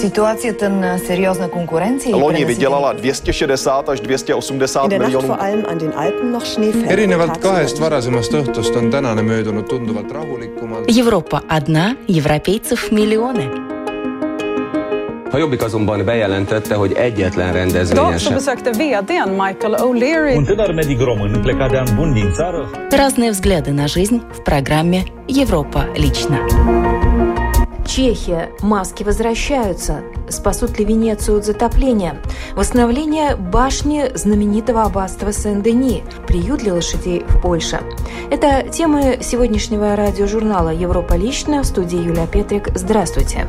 Ситуацията на сериозна конкуренция. Loni vydělala 260 až 280 miljonů. erinevalt kahest varasemast õhtust on tänane möödunud tunduvalt rahulikumalt. Европа одна, европейцев миллионы. A Jobbik azonban bejelentette, hogy egyetlen rendezvényen sem. vdn Michael O'Leary Разные взгляды на жизнь в программе «Европа лично». Чехия. Маски возвращаются. Спасут ли Венецию от затопления? Восстановление башни знаменитого аббатства Сен-Дени. Приют для лошадей в Польше. Это темы сегодняшнего радиожурнала «Европа лично» в студии Юлия Петрик. Здравствуйте.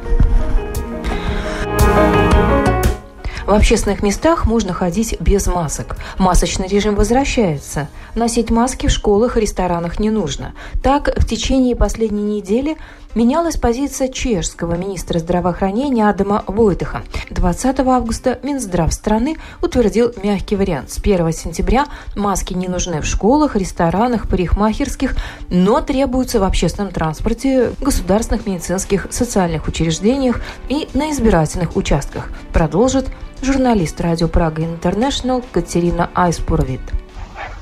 В общественных местах можно ходить без масок. Масочный режим возвращается. Носить маски в школах и ресторанах не нужно. Так, в течение последней недели менялась позиция чешского министра здравоохранения Адама Войтеха. 20 августа Минздрав страны утвердил мягкий вариант. С 1 сентября маски не нужны в школах, ресторанах, парикмахерских, но требуются в общественном транспорте, государственных медицинских, социальных учреждениях и на избирательных участках. Продолжит журналист радио Прага Интернешнл Катерина Айспуровит.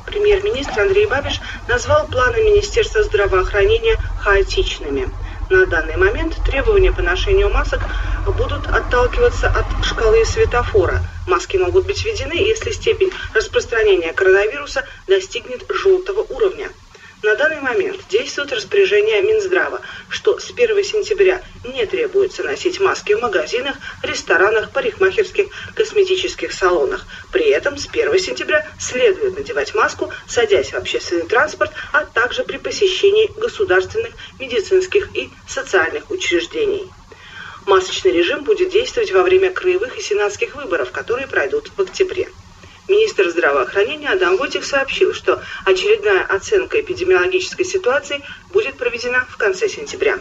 Премьер-министр Андрей Бабиш назвал планы Министерства здравоохранения хаотичными. На данный момент требования по ношению масок будут отталкиваться от шкалы светофора. Маски могут быть введены, если степень распространения коронавируса достигнет желтого уровня. Момент действует распоряжение Минздрава, что с 1 сентября не требуется носить маски в магазинах, ресторанах, парикмахерских, косметических салонах. При этом с 1 сентября следует надевать маску, садясь в общественный транспорт, а также при посещении государственных, медицинских и социальных учреждений. Масочный режим будет действовать во время краевых и сенатских выборов, которые пройдут в октябре. Министр здравоохранения Адам Войтих сообщил, что очередная оценка эпидемиологической ситуации будет проведена в конце сентября.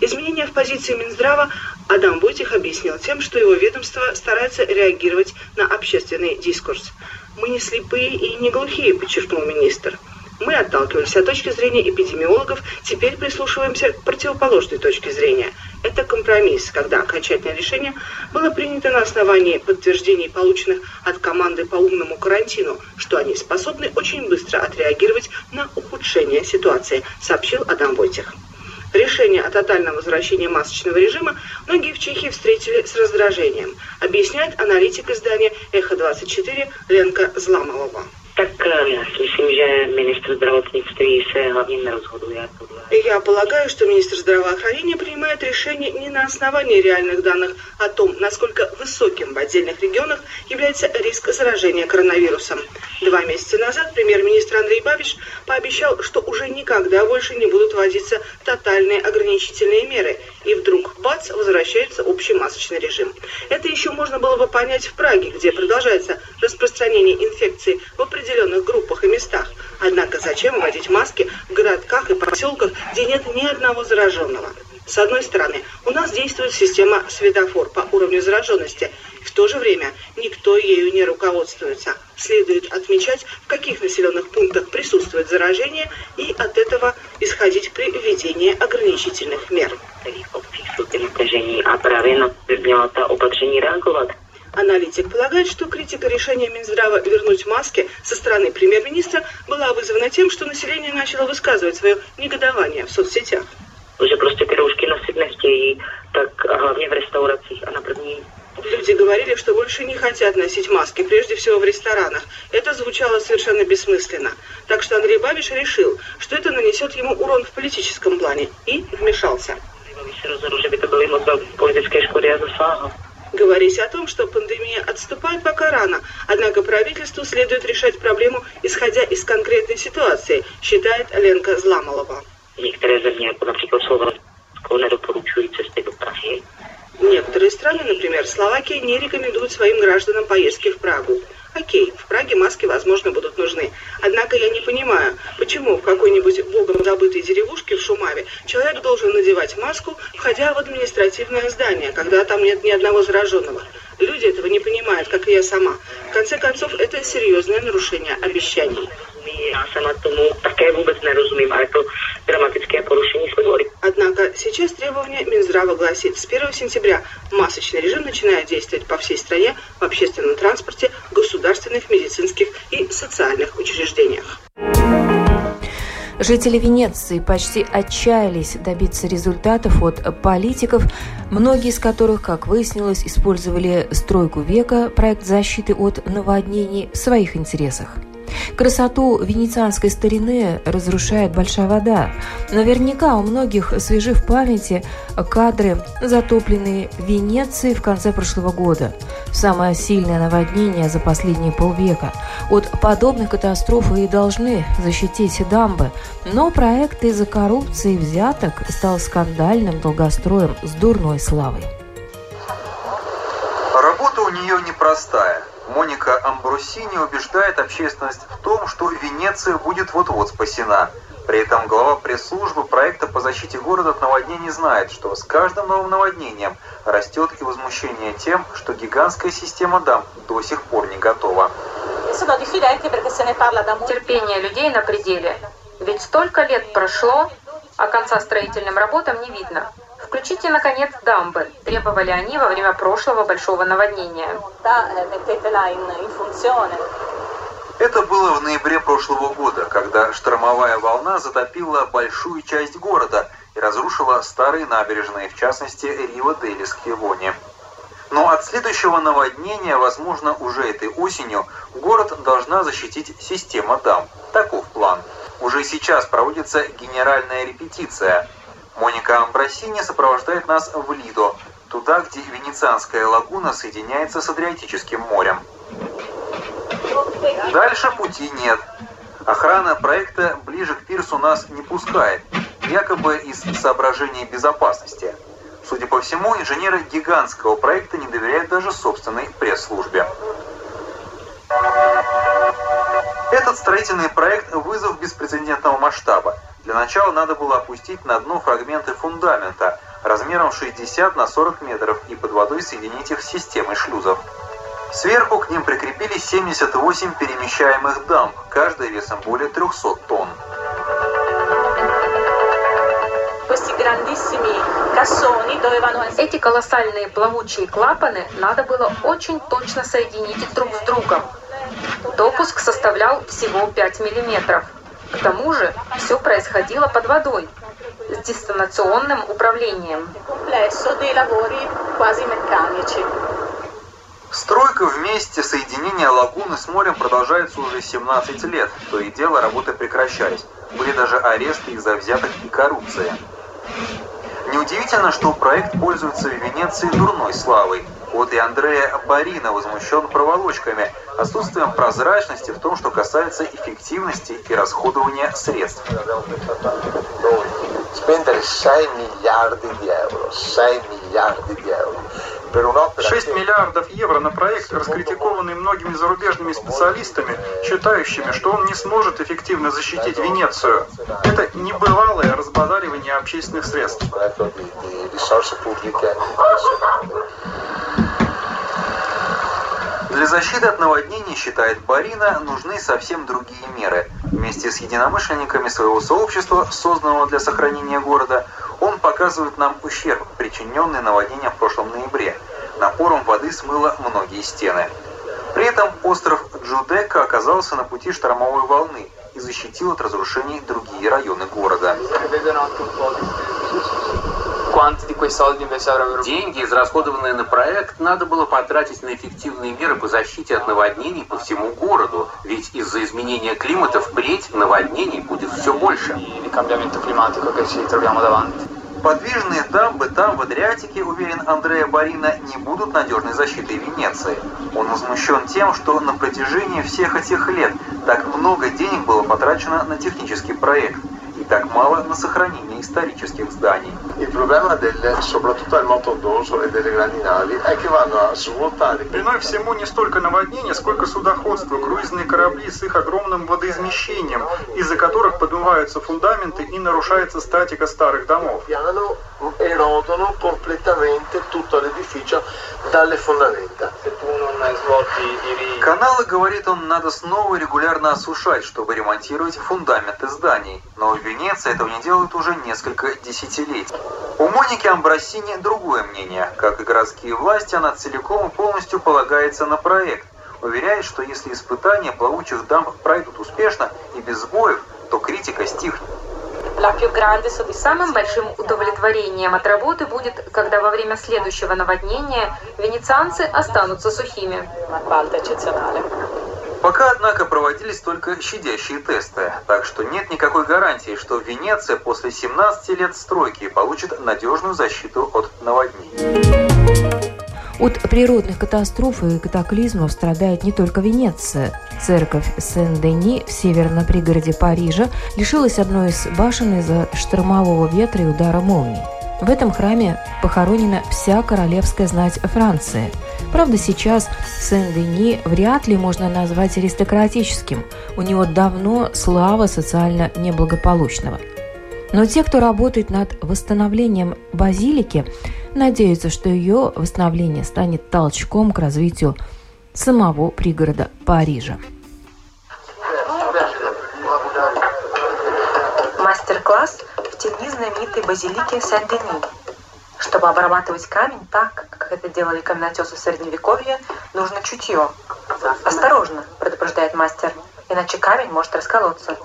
Изменения в позиции Минздрава Адам Войтих объяснил тем, что его ведомство старается реагировать на общественный дискурс. «Мы не слепые и не глухие», подчеркнул министр. Мы отталкивались от точки зрения эпидемиологов, теперь прислушиваемся к противоположной точке зрения. Это компромисс, когда окончательное решение было принято на основании подтверждений, полученных от команды по умному карантину, что они способны очень быстро отреагировать на ухудшение ситуации, сообщил Адам Войтих. Решение о тотальном возвращении масочного режима многие в Чехии встретили с раздражением, объясняет аналитик издания «Эхо-24» Ленка Зламовова. Tak si myslím, že ministr zdravotnictví se hlavně nerozhoduje Я полагаю, что министр здравоохранения принимает решение не на основании реальных данных о том, насколько высоким в отдельных регионах является риск заражения коронавирусом. Два месяца назад премьер-министр Андрей Бабиш пообещал, что уже никогда больше не будут вводиться тотальные ограничительные меры. И вдруг, бац, возвращается общий масочный режим. Это еще можно было бы понять в Праге, где продолжается распространение инфекции в определенных местах. Однако зачем вводить маски в городках и поселках, где нет ни одного зараженного? С одной стороны, у нас действует система светофор по уровню зараженности. В то же время никто ею не руководствуется. Следует отмечать, в каких населенных пунктах присутствует заражение и от этого исходить при введении ограничительных мер. na Аналитик полагает, что критика решения Минздрава вернуть маски со стороны премьер-министра была вызвана тем, что население начало высказывать свое негодование в соцсетях. Ty roušky nosit nechtějí, tak a hlavně v restauracích a na první Люди говорили, что больше не хотят носить маски, прежде всего в ресторанах. Это звучало совершенно бессмысленно. Так что Андрей Бабиш решил, что это нанесет ему урон в политическом плане и вмешался. Говорить о том, что пандемия отступает, пока рано. Однако правительству следует решать проблему, исходя из конкретной ситуации, считает Ленка Зламолова. Nedoporučují cesty do Prahy. Некоторые страны, например, Словакия, не рекомендуют своим гражданам поездки в Прагу. Окей, в Праге маски, возможно, будут нужны. Однако я не понимаю, почему в какой-нибудь богом забытой деревушке в Шумаве человек должен надевать маску, входя в административное здание, когда там нет ни одного зараженного. Люди этого не понимают, как и я сама. В конце концов, это серьезное нарушение обещаний. Однако Сейчас требование Минздрава гласит, с 1 сентября масочный режим начинает действовать по всей стране в общественном транспорте, государственных, медицинских и социальных учреждениях. Жители Венеции почти отчаялись добиться результатов от политиков, многие из которых, как выяснилось, использовали стройку века, проект защиты от наводнений в своих интересах – Красоту венецианской старины разрушает большая вода. Наверняка у многих свежи в памяти кадры, затопленные Венеции в конце прошлого года. Самое сильное наводнение за последние полвека. От подобных катастроф и должны защитить дамбы, но проект из-за коррупции взяток стал скандальным долгостроем с дурной славой. Работа у нее непростая. Моника Амбрусини убеждает общественность в том, что Венеция будет вот-вот спасена. При этом глава пресс-службы проекта по защите города от наводнений знает, что с каждым новым наводнением растет и возмущение тем, что гигантская система дам до сих пор не готова. Терпение людей на пределе. Ведь столько лет прошло, а конца строительным работам не видно. Включите, наконец, дамбы. Требовали они во время прошлого большого наводнения. Это было в ноябре прошлого года, когда штормовая волна затопила большую часть города и разрушила старые набережные, в частности Рио-Дели Сквивоне. Но от следующего наводнения, возможно, уже этой осенью, город должна защитить система дам. Таков план. Уже сейчас проводится генеральная репетиция – Моника Амбросини сопровождает нас в Лидо, туда, где Венецианская лагуна соединяется с Адриатическим морем. Дальше пути нет. Охрана проекта ближе к пирсу нас не пускает, якобы из соображений безопасности. Судя по всему, инженеры гигантского проекта не доверяют даже собственной пресс-службе. Этот строительный проект – вызов беспрецедентного масштаба. Для начала надо было опустить на дно фрагменты фундамента размером 60 на 40 метров и под водой соединить их с системой шлюзов. Сверху к ним прикрепили 78 перемещаемых дамб, каждая весом более 300 тонн. Эти колоссальные плавучие клапаны надо было очень точно соединить друг с другом. Допуск составлял всего 5 миллиметров. К тому же все происходило под водой с дистанционным управлением. Стройка вместе соединения лагуны с морем продолжается уже 17 лет. То и дело работы прекращались. Были даже аресты из-за взяток и коррупции. Неудивительно, что проект пользуется в Венеции дурной славой. Вот и Андрея Барина возмущен проволочками, отсутствием прозрачности в том, что касается эффективности и расходования средств. Spendere 6 miliardi di euro, 6 miliardi di euro 6 миллиардов евро на проект, раскритикованный многими зарубежными специалистами, считающими, что он не сможет эффективно защитить Венецию. Это небывалое разбазаривание общественных средств. Для защиты от наводнений, считает Барина, нужны совсем другие меры. Вместе с единомышленниками своего сообщества, созданного для сохранения города, он показывает нам ущерб, причиненный наводнением в прошлом ноябре. Напором воды смыло многие стены. При этом остров Джудека оказался на пути штормовой волны и защитил от разрушений другие районы города. Деньги, израсходованные на проект, надо было потратить на эффективные меры по защите от наводнений по всему городу, ведь из-за изменения климата впредь наводнений будет все больше. Подвижные дамбы там, в Адриатике, уверен Андреа Барина, не будут надежной защитой Венеции. Он возмущен тем, что на протяжении всех этих лет так много денег было потрачено на технический проект – так мало на сохранение исторических зданий. E. Виной всему не столько наводнение, сколько судоходство, круизные корабли с их огромным водоизмещением, из-за которых подмываются фундаменты и нарушается статика старых домов. erodono completamente tutto l'edificio dalle fondamenta. Каналы, говорит он, надо снова регулярно осушать, чтобы ремонтировать фундаменты зданий. Но в Венеции этого не делают уже несколько десятилетий. У Моники Амбросини другое мнение. Как и городские власти, она целиком и полностью полагается на проект. Уверяет, что если испытания плавучих дамб пройдут успешно и без сбоев, то критика стихнет. Самым большим удовлетворением от работы будет, когда во время следующего наводнения венецианцы останутся сухими. Пока, однако, проводились только щадящие тесты, так что нет никакой гарантии, что Венеция после 17 лет стройки получит надежную защиту от наводнений. От природных катастроф и катаклизмов страдает не только Венеция. Церковь Сен-Дени в северном пригороде Парижа лишилась одной из башен из-за штормового ветра и удара молнии. В этом храме похоронена вся королевская знать Франции. Правда, сейчас Сен-Дени вряд ли можно назвать аристократическим. У него давно слава социально неблагополучного – но те, кто работает над восстановлением базилики, надеются, что ее восстановление станет толчком к развитию самого пригорода Парижа. Мастер-класс в тени знаменитой базилики Сен-Дени. Чтобы обрабатывать камень так, как это делали каменотесы Средневековья, нужно чутье. Осторожно, предупреждает мастер, иначе камень может расколоться.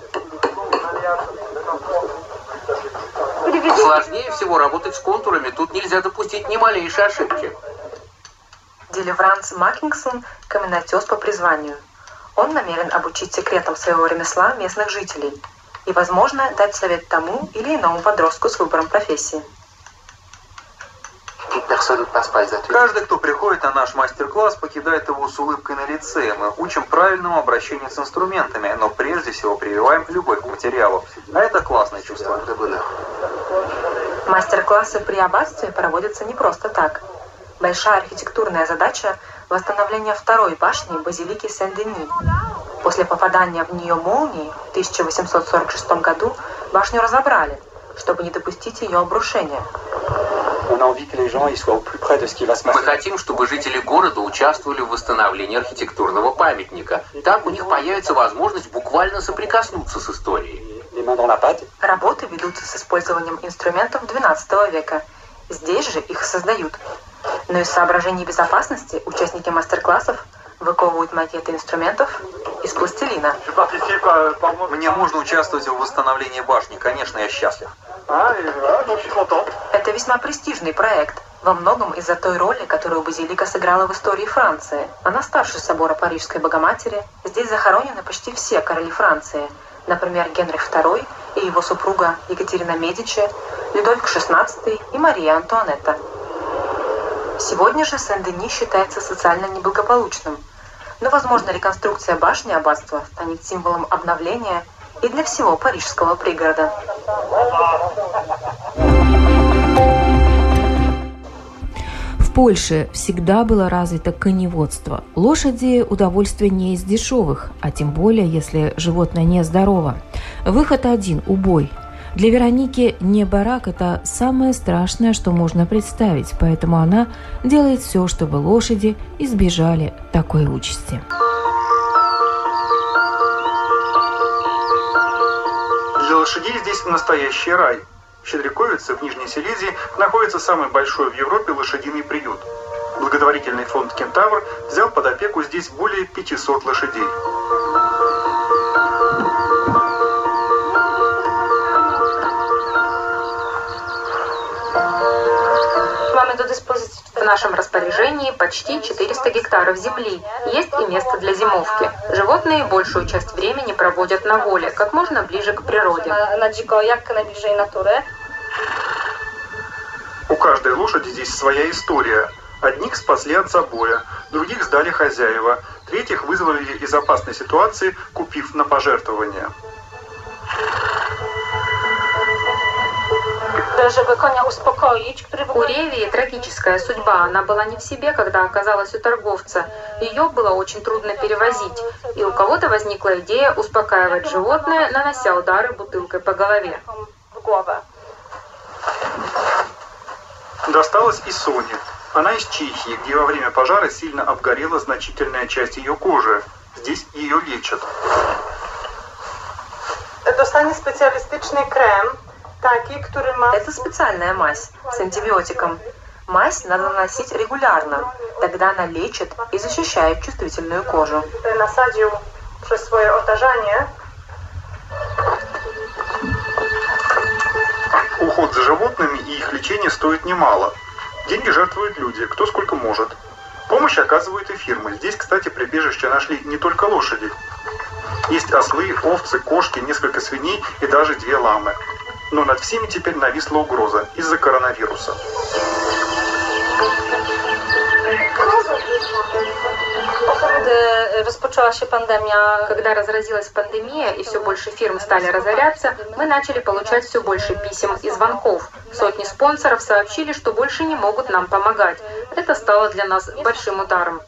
Сложнее всего работать с контурами, тут нельзя допустить ни малейшей ошибки. Деливранс Маккингсон – каменотес по призванию. Он намерен обучить секретам своего ремесла местных жителей и, возможно, дать совет тому или иному подростку с выбором профессии. Каждый, кто приходит на наш мастер-класс, покидает его с улыбкой на лице. Мы учим правильному обращению с инструментами, но прежде всего прививаем любовь к материалу. А это классное чувство. Мастер-классы при аббатстве проводятся не просто так. Большая архитектурная задача – восстановление второй башни базилики Сен-Дени. После попадания в нее молнии в 1846 году башню разобрали, чтобы не допустить ее обрушения. Мы хотим, чтобы жители города участвовали в восстановлении архитектурного памятника. Так у них появится возможность буквально соприкоснуться с историей. Работы ведутся с использованием инструментов XII века. Здесь же их создают. Но из соображений безопасности участники мастер-классов выковывают макеты инструментов из пластилина. Мне можно участвовать в восстановлении башни. Конечно, я счастлив. Это весьма престижный проект. Во многом из-за той роли, которую базилика сыграла в истории Франции. Она старше собора Парижской Богоматери. Здесь захоронены почти все короли Франции. Например, Генрих II и его супруга Екатерина Медичи, Людовик XVI и Мария Антуанетта. Сегодня же Сен-Дени считается социально неблагополучным. Но, возможно, реконструкция башни аббатства станет символом обновления и для всего парижского пригорода. Польше всегда было развито коневодство. Лошади – удовольствие не из дешевых, а тем более, если животное нездорово. Выход один – убой – для Вероники не барак – это самое страшное, что можно представить, поэтому она делает все, чтобы лошади избежали такой участи. Для лошадей здесь настоящий рай. Щедриковице, в Нижней Силезии, находится самый большой в Европе лошадиный приют. Благотворительный фонд «Кентавр» взял под опеку здесь более 500 лошадей. В нашем распоряжении почти 400 гектаров земли. Есть и место для зимовки. Животные большую часть времени проводят на воле, как можно ближе к природе. У каждой лошади здесь своя история. Одних спасли от забоя, других сдали хозяева, третьих вызвали из опасной ситуации, купив на пожертвование. Чтобы коня успокоить, У Ревии трагическая судьба. Она была не в себе, когда оказалась у торговца. Ее было очень трудно перевозить. И у кого-то возникла идея успокаивать животное, нанося удары бутылкой по голове. Досталось и Соне. Она из Чехии, где во время пожара сильно обгорела значительная часть ее кожи. Здесь ее лечат. Krem, taki, który ma... Это специальная мазь с антибиотиком. Мазь надо наносить регулярно. Тогда она лечит и защищает чувствительную кожу. Swoje otarzanie. Уход за животными и их лечение стоит немало. Деньги жертвуют люди, кто сколько может. Помощь оказывают и фирмы. Здесь, кстати, прибежище нашли не только лошади. Есть ослы, овцы, кошки, несколько свиней и даже две ламы. Но над всеми теперь нависла угроза из-за коронавируса. Когда rozpoczęła się pandemia, когда разразилась пандемия и все больше фирм стали разоряться, мы начали получать все больше писем и звонков. Сотни спонсоров сообщили, что больше не могут нам помогать. Это стало для нас большим ударом.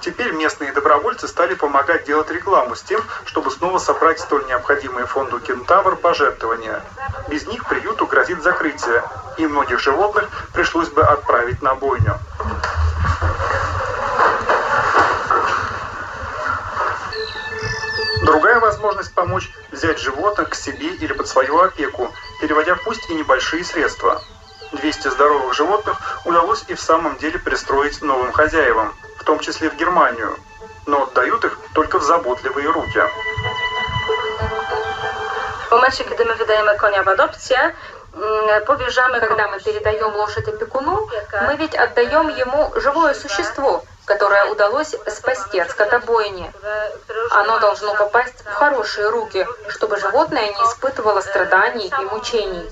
Теперь местные добровольцы стали помогать делать рекламу с тем, чтобы снова собрать столь необходимые фонду «Кентавр» пожертвования. Без них приюту грозит закрытие, и многих животных пришлось бы отправить на бойню. возможность помочь взять животных к себе или под свою опеку, переводя пусть и небольшие средства. 200 здоровых животных удалось и в самом деле пристроить новым хозяевам, в том числе в Германию, но отдают их только в заботливые руки. В моменте, когда мы выдаем коня в адопцию, повержаем, когда мы передаем лошадь опекуну, мы ведь отдаем ему живое существо – которое удалось спасти от скотобойни. Оно должно попасть в хорошие руки, чтобы животное не испытывало страданий и мучений,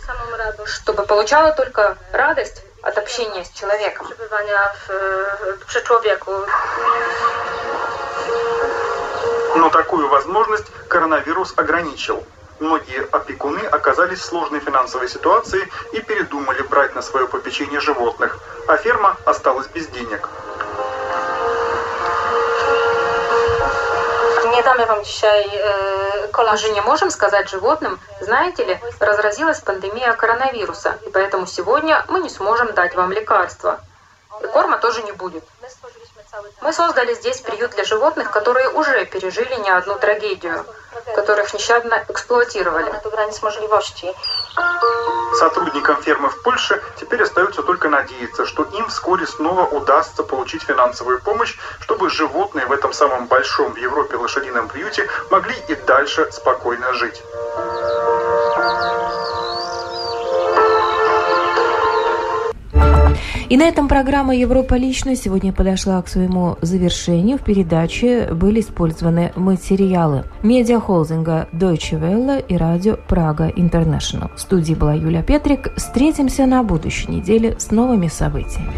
чтобы получало только радость от общения с человеком. Но такую возможность коронавирус ограничил. Многие опекуны оказались в сложной финансовой ситуации и передумали брать на свое попечение животных, а ферма осталась без денег. Дам я вам dzisiaj Мы же не можем сказать животным, знаете ли, разразилась пандемия коронавируса, и поэтому сегодня мы не сможем дать вам лекарства. И корма тоже не будет. Мы создали здесь приют для животных, которые уже пережили не одну трагедию, которых нещадно эксплуатировали. Сотрудникам фермы в Польше теперь остается только надеяться, что им вскоре снова удастся получить финансовую помощь, чтобы животные в этом самом большом в Европе лошадином приюте могли и дальше спокойно жить. И на этом программа «Европа лично» сегодня подошла к своему завершению. В передаче были использованы материалы медиахолдинга Deutsche Welle и радио Прага International. В студии была Юлия Петрик. Встретимся на будущей неделе с новыми событиями.